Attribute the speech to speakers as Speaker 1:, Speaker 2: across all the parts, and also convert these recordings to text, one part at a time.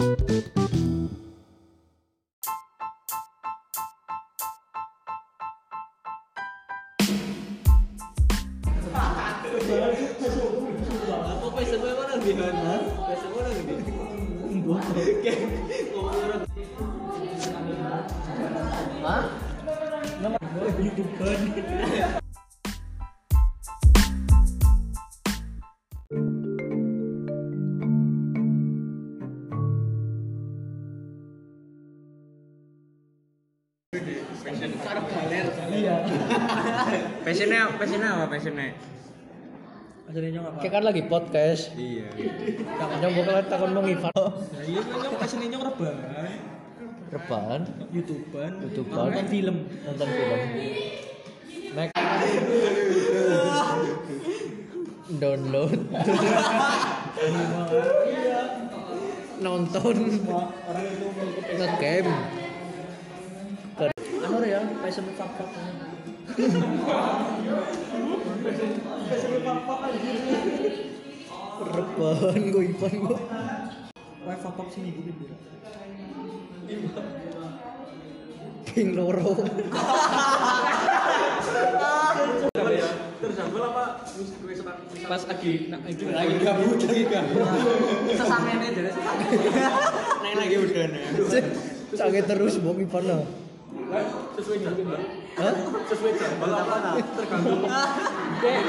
Speaker 1: Apa Cara galer. Iya.
Speaker 2: Passionnya, passionnya apa passionnya?
Speaker 1: Aslinya apa?
Speaker 3: Kayak kan lagi podcast.
Speaker 2: Iya.
Speaker 3: Yang bakal takon dong Ivan.
Speaker 1: Nah, iya yang passionnya nyong rebahan.
Speaker 3: Reban,
Speaker 1: YouTuber,
Speaker 3: YouTuber.
Speaker 1: nonton film.
Speaker 3: nonton film. Nek download nonton ngegame
Speaker 1: passion fuck fuck.
Speaker 3: reban gue Ivan gue
Speaker 1: Wah, sini gue bibir.
Speaker 3: ping loro
Speaker 1: apa? Pas lagi nak itu lagi gabut lagi gabut. Dari
Speaker 2: lagi udah nih.
Speaker 3: sakit terus lah
Speaker 1: sesuai.
Speaker 3: Hah?
Speaker 1: Sesuai apa nah? Tergantung. Kayak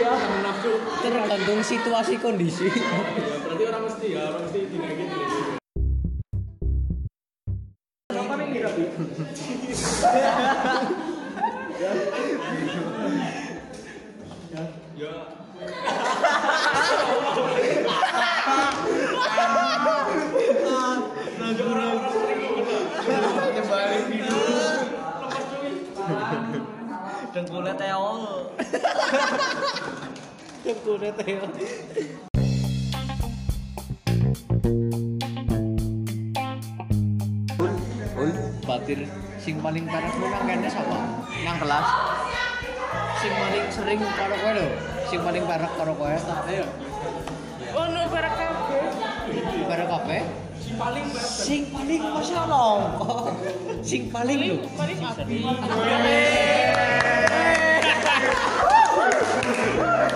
Speaker 1: ya, sama nafsu.
Speaker 3: tergantung situasi kondisi
Speaker 1: Ya, berarti orang mesti ya, orang mesti. Apa nih? Ya.
Speaker 2: Dengkulnya teol.
Speaker 3: kudet ya.
Speaker 2: Ul,
Speaker 3: batir sing paling parah lu nang kene sapa?
Speaker 2: Nang kelas.
Speaker 3: sing paling sering karo kowe lho. Sing paling parah karo kowe. Ayo
Speaker 4: Ono barang kafe.
Speaker 3: parah kafe sing paling sing paling masa nongko sing paling lho.
Speaker 4: Paling api.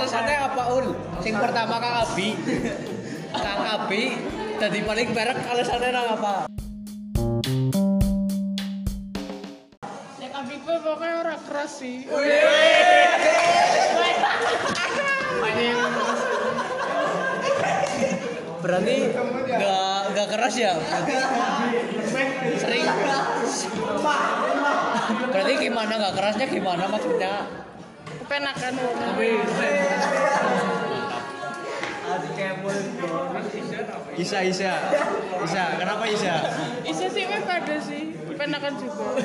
Speaker 3: alasannya apa ul sing pertama kang Abi. Kang Abi tadi paling parah alasannya nang apa?
Speaker 4: Abi gue pokoknya orang keras sih.
Speaker 3: berarti nggak nggak keras ya? Sering. Berarti gimana nggak kerasnya gimana maksudnya
Speaker 4: Kepenakan wong.
Speaker 2: Isa, Isa. Isa, kenapa Isa?
Speaker 4: Isya sih weh pada sih. Kepenakan juga.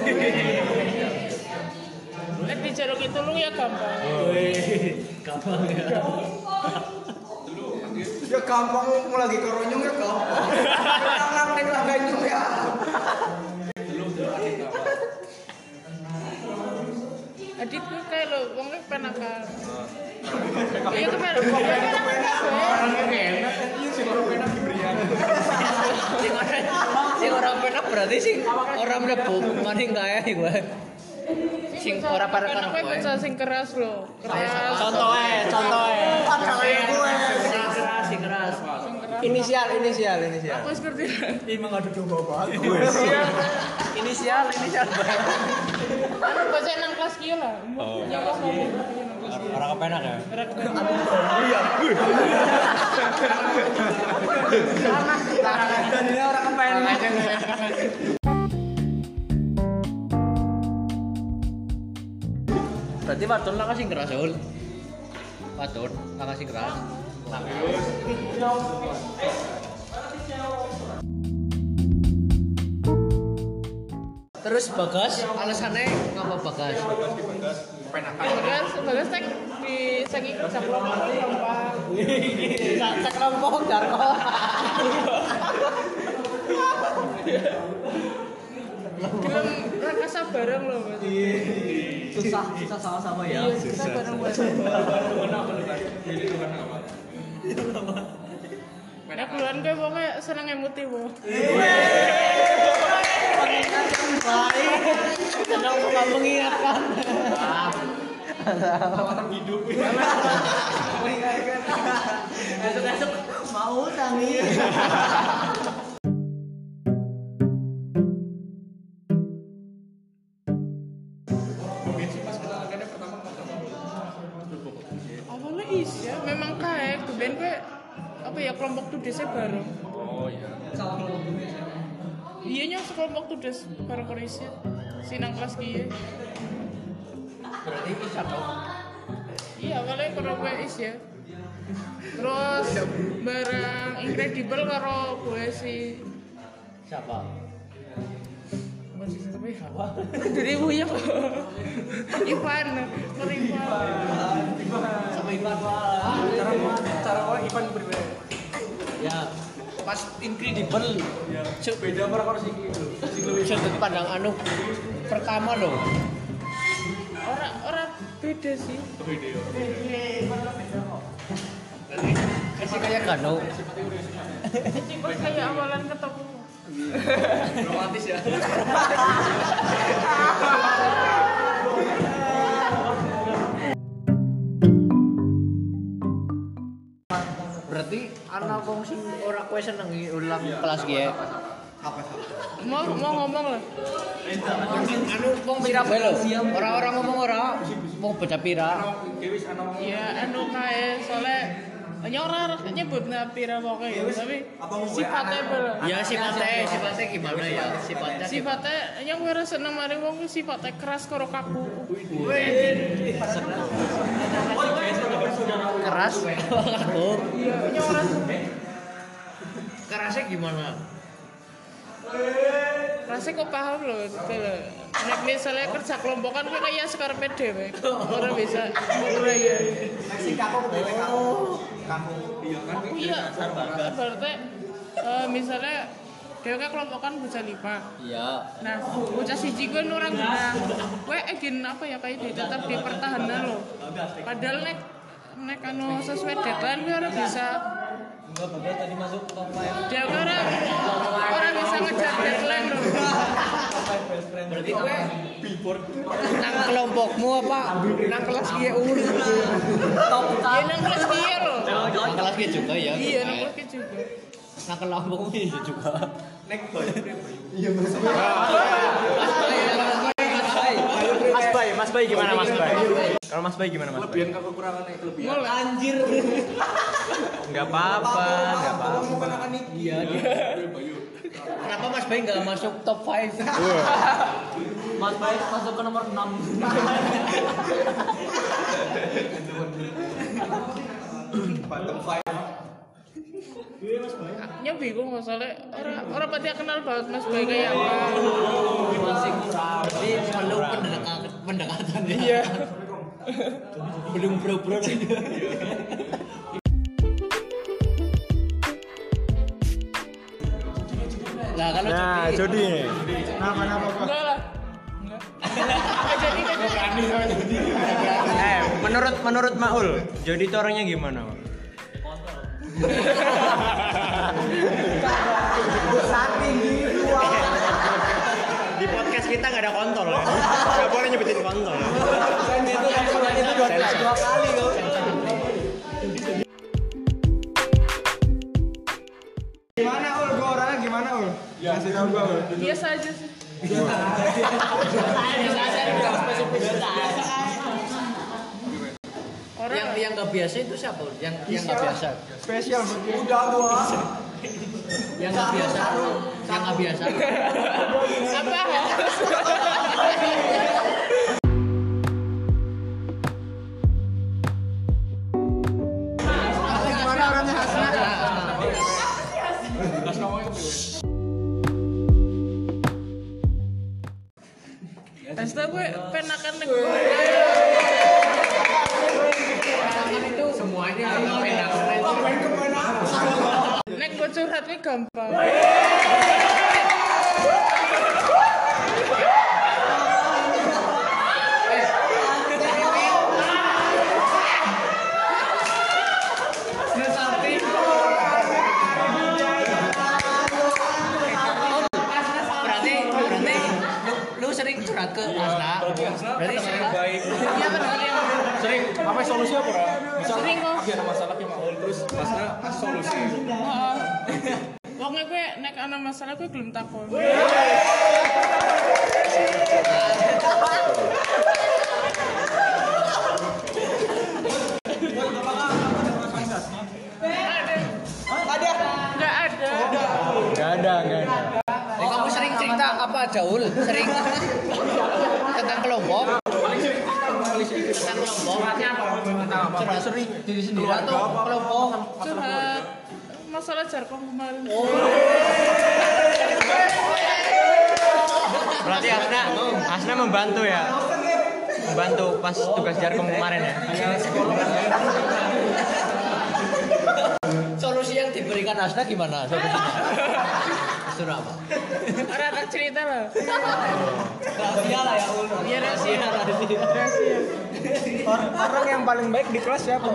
Speaker 4: Lek dijaruk itu lu ya gampang.
Speaker 2: Ya gampang mau lagi koronyong ya gampang.
Speaker 4: Kepenakan. Iya kepenakan. Iya kepenakan.
Speaker 3: sing orang sing orang penak berarti sing orang mlebu maning kaya gue sing ora karo
Speaker 4: Kepenakan
Speaker 3: kowe
Speaker 4: sing keras lo. Keras.
Speaker 3: Sing keras sing keras
Speaker 2: Inisial, inisial, inisial.
Speaker 4: Aku seperti
Speaker 1: nggak ada coba banget.
Speaker 3: inisial inisial.
Speaker 4: Anu baca nang kelas kia lah. Yang kelas ngomong.
Speaker 2: Orang kepenak ya? Dan ini orang kepenak.
Speaker 3: berarti wadon lah sing keras ul. Wadon lah sing keras Terus Bagas, alasannya ngapa Bagas?
Speaker 4: Bagas di Bagas, penakan. Bagas, Bagas tak di sing ikut sak kelompok.
Speaker 3: Sak kelompok jarko.
Speaker 4: Film rakasa bareng loh mas.
Speaker 1: Susah, susah sama-sama ya.
Speaker 4: Iya, kita bareng-bareng. Bareng-bareng apa? Jadi bukan apa? Nah, keluaran gue pokoknya seneng bu.
Speaker 3: Senang suka mengingatkan.
Speaker 1: Esok-esok mau tangi.
Speaker 4: Bareng Korea sinang kelas kia.
Speaker 3: Berarti bisa dong.
Speaker 4: Iya awalnya kalau gue is ya. Terus bareng incredible karo gue si
Speaker 3: Siapa?
Speaker 4: dari Buyang Ivan karo Ivan
Speaker 3: Sama Ivan
Speaker 1: Cara cara Ivan berbeda.
Speaker 3: Ya, pas incredible.
Speaker 1: Cuk beda orang sih. Sing lebih
Speaker 3: Sudut pandang anu pertama loh.
Speaker 4: orang orang beda sih
Speaker 1: video.
Speaker 3: Kasih kayak Gano.
Speaker 4: tipe kayak awalan ketemu
Speaker 1: Romantis ya.
Speaker 3: anak wong sing ora kowe senengi ulang kelas ki.
Speaker 4: mau mau ngomong lah.
Speaker 3: Anu wong pira? Bae lho. Ora-ora ngomong ora. Wong bocah pira.
Speaker 1: Dewi anak
Speaker 4: ya anu kae soalnya hanya orang nyebut pira pokoknya tapi sifatnya bel
Speaker 3: Ya sifatnya, sifatnya gimana ya? Sifatnya
Speaker 4: sifatnya yang gue rasa seneng mari wong sifatnya keras karo kaku
Speaker 3: keras. Oh,
Speaker 4: orang
Speaker 3: kerasnya gimana?
Speaker 4: rasanya kok paham loh gitu loh Nek misalnya kerja kelompokan gue kayak sekarang pede we. orang bisa mulai ya
Speaker 2: Sing kaku dewe kaku. Kaku.
Speaker 1: Iya kan.
Speaker 4: iya berarti eh, misalnya dia kan kelompokan bocah lima
Speaker 3: Iya.
Speaker 4: nah bocah siji gue nurang genah gue egin apa ya kayak dia tetap di pertahanan loh padahal nek nek anu sesuai deadline gue orang bisa
Speaker 1: Enggak bagus tadi masuk top 5.
Speaker 4: dia orang orang bisa ngejar deadline loh
Speaker 3: Berarti kowe nang kelompokmu apa? Nang kelas ki ul.
Speaker 4: iya nang kelas dia loh
Speaker 3: Nang kelas ki juga ya.
Speaker 4: iya nang kelas dia juga
Speaker 3: Nang kelompokmu ya juga.
Speaker 1: Nek boy.
Speaker 5: Mas Bay, Mas Bay gimana Mas Bay? Kalau Mas Bay gimana Mas Bay?
Speaker 1: Kelebihan kekurangannya kelebihan.
Speaker 4: mulai
Speaker 3: Anjir.
Speaker 5: Enggak apa-apa, enggak apa-apa.
Speaker 2: Akan nih.
Speaker 3: Iya. Kenapa Mas Bay nggak masuk top 5?
Speaker 1: Mas Baik masuk ke nomor 6.
Speaker 2: Bottom five.
Speaker 4: nya bingung soalnya orang orang pasti kenal banget mas Bay kayak apa
Speaker 3: Masih berarti perlu pendekatan pendekatan ya.
Speaker 4: iya
Speaker 3: Belum bro-bro. Nah, kalau
Speaker 5: Nah,
Speaker 3: Jody
Speaker 4: enggak jadi nggak jadi
Speaker 5: Eh, menurut menurut Maul, Jody itu orangnya gimana?
Speaker 2: Gitu.
Speaker 5: Di podcast kita nggak ada kontol ya. Nggak boleh nyebutin kontol. Ya.
Speaker 2: Dua kali kau. Gimana ul? Gua orangnya gimana ul? Kasih tahu gua ul.
Speaker 4: biasa aja sih orang
Speaker 3: yang yang nggak biasa itu siapa? Yang yang nggak biasa.
Speaker 2: Spesial. Udah gua.
Speaker 3: Yang nggak biasa. Yang nggak biasa.
Speaker 4: apa gue nek ana masalah gue belum takon.
Speaker 2: Ada.
Speaker 4: Enggak ada.
Speaker 5: Gak ada, gak ada.
Speaker 3: Kamu sering cerita apa Jaul? Sering tentang kelompok? Tentang kelompok? Curhat sering diri sendiri atau kelompok?
Speaker 4: Curhat masalah jarkom kemarin.
Speaker 5: Berarti Asna, Asna membantu ya. Membantu pas tugas jarkom kemarin ya.
Speaker 3: Solusi yang diberikan Asna gimana? Suruh apa?
Speaker 4: Orang tak cerita lah.
Speaker 3: Rahasia lah ya Ul.
Speaker 4: Iya rahasia. Rahasia.
Speaker 2: Or- orang yang paling baik di kelas siapa?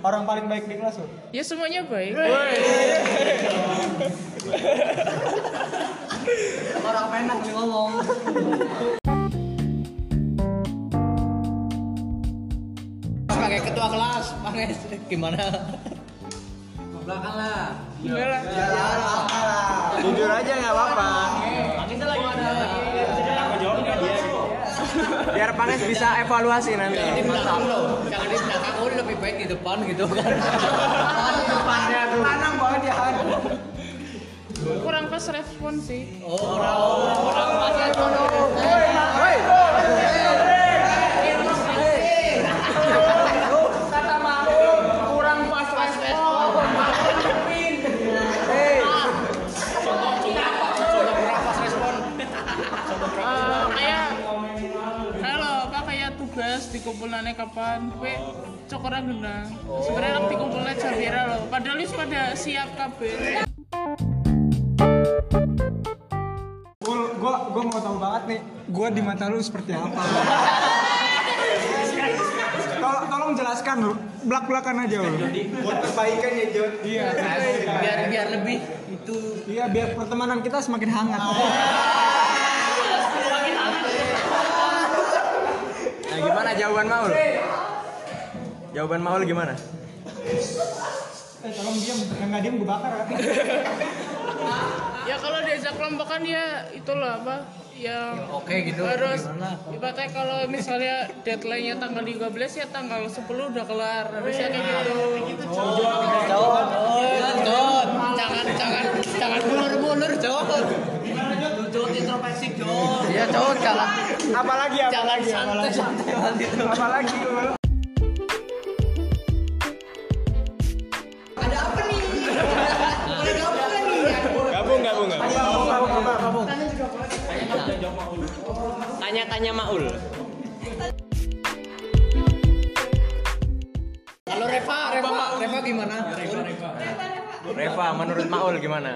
Speaker 2: Orang paling baik di kelas. Ul?
Speaker 4: Ya semuanya baik.
Speaker 3: Orang penak nih ngomong. Sebagai ketua kelas, pakai gimana? Belakang lah.
Speaker 4: Enggak lah.
Speaker 5: Jujur aja nggak apa-apa. Panes bisa evaluasi nanti.
Speaker 3: Di belakang loh, jangan di belakang. Oh lebih baik di depan gitu kan? Depannya tuh.
Speaker 2: Banget ya.
Speaker 4: Kurang pas respon sih.
Speaker 3: Oh orang orang masih
Speaker 2: Kurang
Speaker 4: tugas dikumpulannya kapan gue cok orang genang sebenarnya orang dikumpulnya jambira loh padahal wis pada siap kabeh
Speaker 2: Ul, gua gua mau tahu banget nih, gua di mata lu seperti apa? Tol- tolong jelaskan lu, belak-belakan aja lu. Buat perbaikan ya Jon. Iya.
Speaker 3: biar biar lebih itu
Speaker 2: Iya, biar pertemanan kita semakin hangat.
Speaker 5: Nah gimana jawaban Maul? Jawaban Maul gimana?
Speaker 2: Eh, tolong diam, yang nggak diam gue bakar ya.
Speaker 4: ya kalau diajak kelompokan ya itulah apa yang
Speaker 3: oke gitu.
Speaker 4: harus ibaratnya kalau misalnya deadline-nya tanggal 13 ya tanggal 10 udah kelar harusnya kayak gitu
Speaker 3: Jawab, Jod. Jangan, jangan, jangan mundur-mundur, Jod. Jod introspeksi. Iya, Jod, jangan,
Speaker 2: Apalagi apalagi apalagi.
Speaker 3: santai-santai banget itu.
Speaker 2: Apalagi Ul.
Speaker 5: Gabung, gabung, gabung. Tanya-tanya Maul.
Speaker 3: Kalau Reva, Reva, Reva gimana?
Speaker 5: Reva, menurut Maul gimana?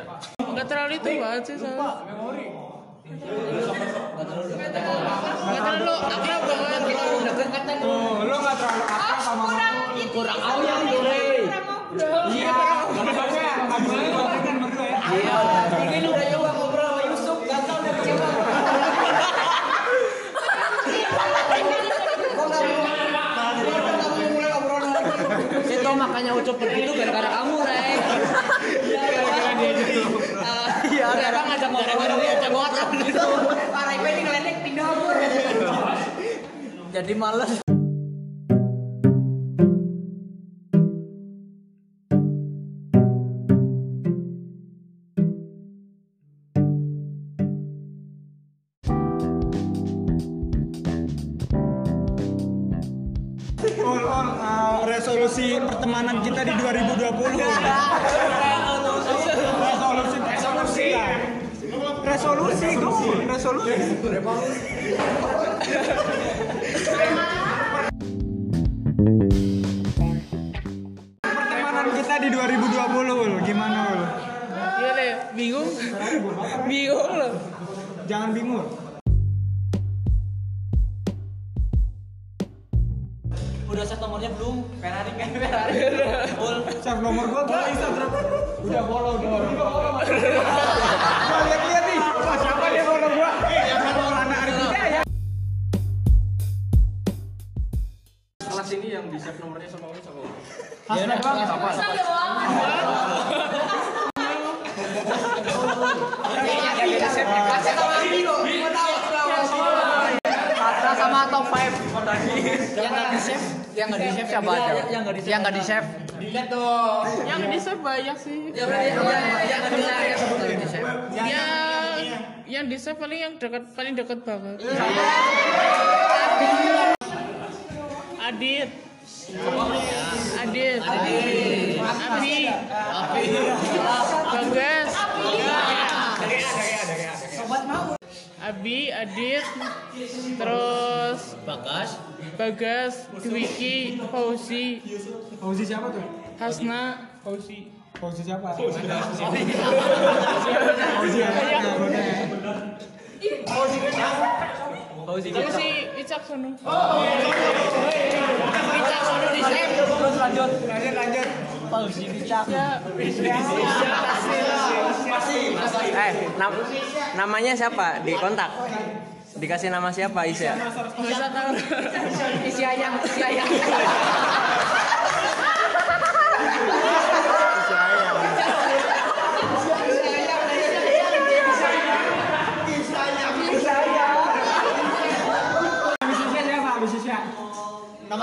Speaker 4: nggak terlalu itu banget sih nggak terlalu akrab
Speaker 3: deket kan?
Speaker 2: Tuh, lu nggak terlalu akrab sama aku.
Speaker 3: Kurang ayam, Dore.
Speaker 2: Iya. Makanya kan berdua ya.
Speaker 3: Iya. Ini lu udah coba ngobrol sama Yusuf, gagal udah kecewa. Itu makanya ucup begitu gara-gara kamu, Rek. Iya, gara-gara ngajak ngobrol ngajak ngobrol gitu. Para ini ngeledek pindah umur. Jadi males.
Speaker 2: Uh, resolusi pertemanan kita di 2020. Resolusi gue resolusi pertemanan kita di 2020 Ul. gimana Ul?
Speaker 4: Gimana ya? Bingung? Bingung loh.
Speaker 2: jangan bingung
Speaker 1: Udah set nomornya belum? Ferrari kan Ferrari. Full.
Speaker 2: Save nomor gua gua Instagram udah follow udah follow Apa?
Speaker 3: Sastra sama top 5 yang nggak di save? Yang nggak di save siapa aja? yang nggak di save yang nggak di save?
Speaker 4: Yang di save banyak sih.
Speaker 3: yang di save.
Speaker 4: Yang yang di save paling yang dekat paling dekat banget. Adit. Adit. Abi. Bagas. Abi, Adit, terus
Speaker 3: bagas
Speaker 4: Bagas, Dwiki, Fauzi,
Speaker 2: Fauzi siapa tuh
Speaker 4: Hasna, Fauzi.
Speaker 2: Fauzi siapa Fauzi Fauzi
Speaker 1: Fauzi
Speaker 4: Fauzi Wicaksono.
Speaker 1: Terus lanjut.
Speaker 2: lanjut lanjut
Speaker 4: Ya,
Speaker 5: Eh, nam- namanya siapa? Di kontak. Dikasih nama siapa Isya?
Speaker 4: nggak usah tahu.
Speaker 3: isi ayang isi ayang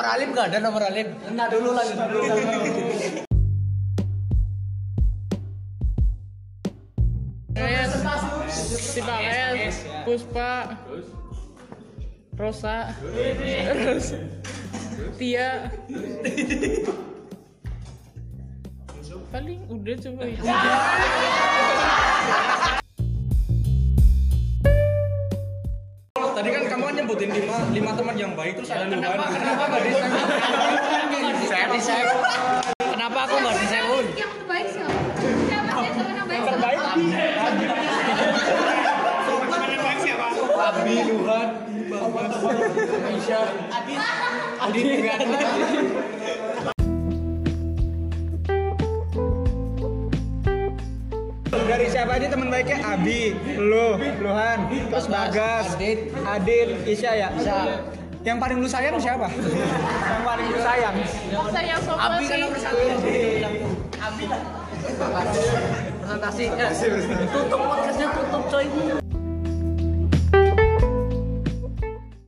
Speaker 3: nomor alim nggak ada nomor alim
Speaker 1: Enggak dulu lanjut dulu.
Speaker 4: Tiba kayak Puspa, Rosa, Rosa, Tia. Paling udah coba itu.
Speaker 1: Nyebutin lima, lima teman yang baik terus ada Luhan. Kenapa nggak di
Speaker 3: saya di kenapa aku nggak di Un?
Speaker 6: yang terbaik siapa? Siapa sih yang terbaik?
Speaker 1: Abi, Luhan, Aisyah, Adit, Adit.
Speaker 2: Dari siapa aja teman baiknya? Abi lu Luhan terus Bagas
Speaker 3: Adit.
Speaker 2: Adit Isya ya? Yang paling lu sayang siapa? Yang paling lu sayang?
Speaker 4: Kok saya sobat
Speaker 3: Abi kan nomor satu. Abi. Lah presentasi tutup podcastnya tutup coy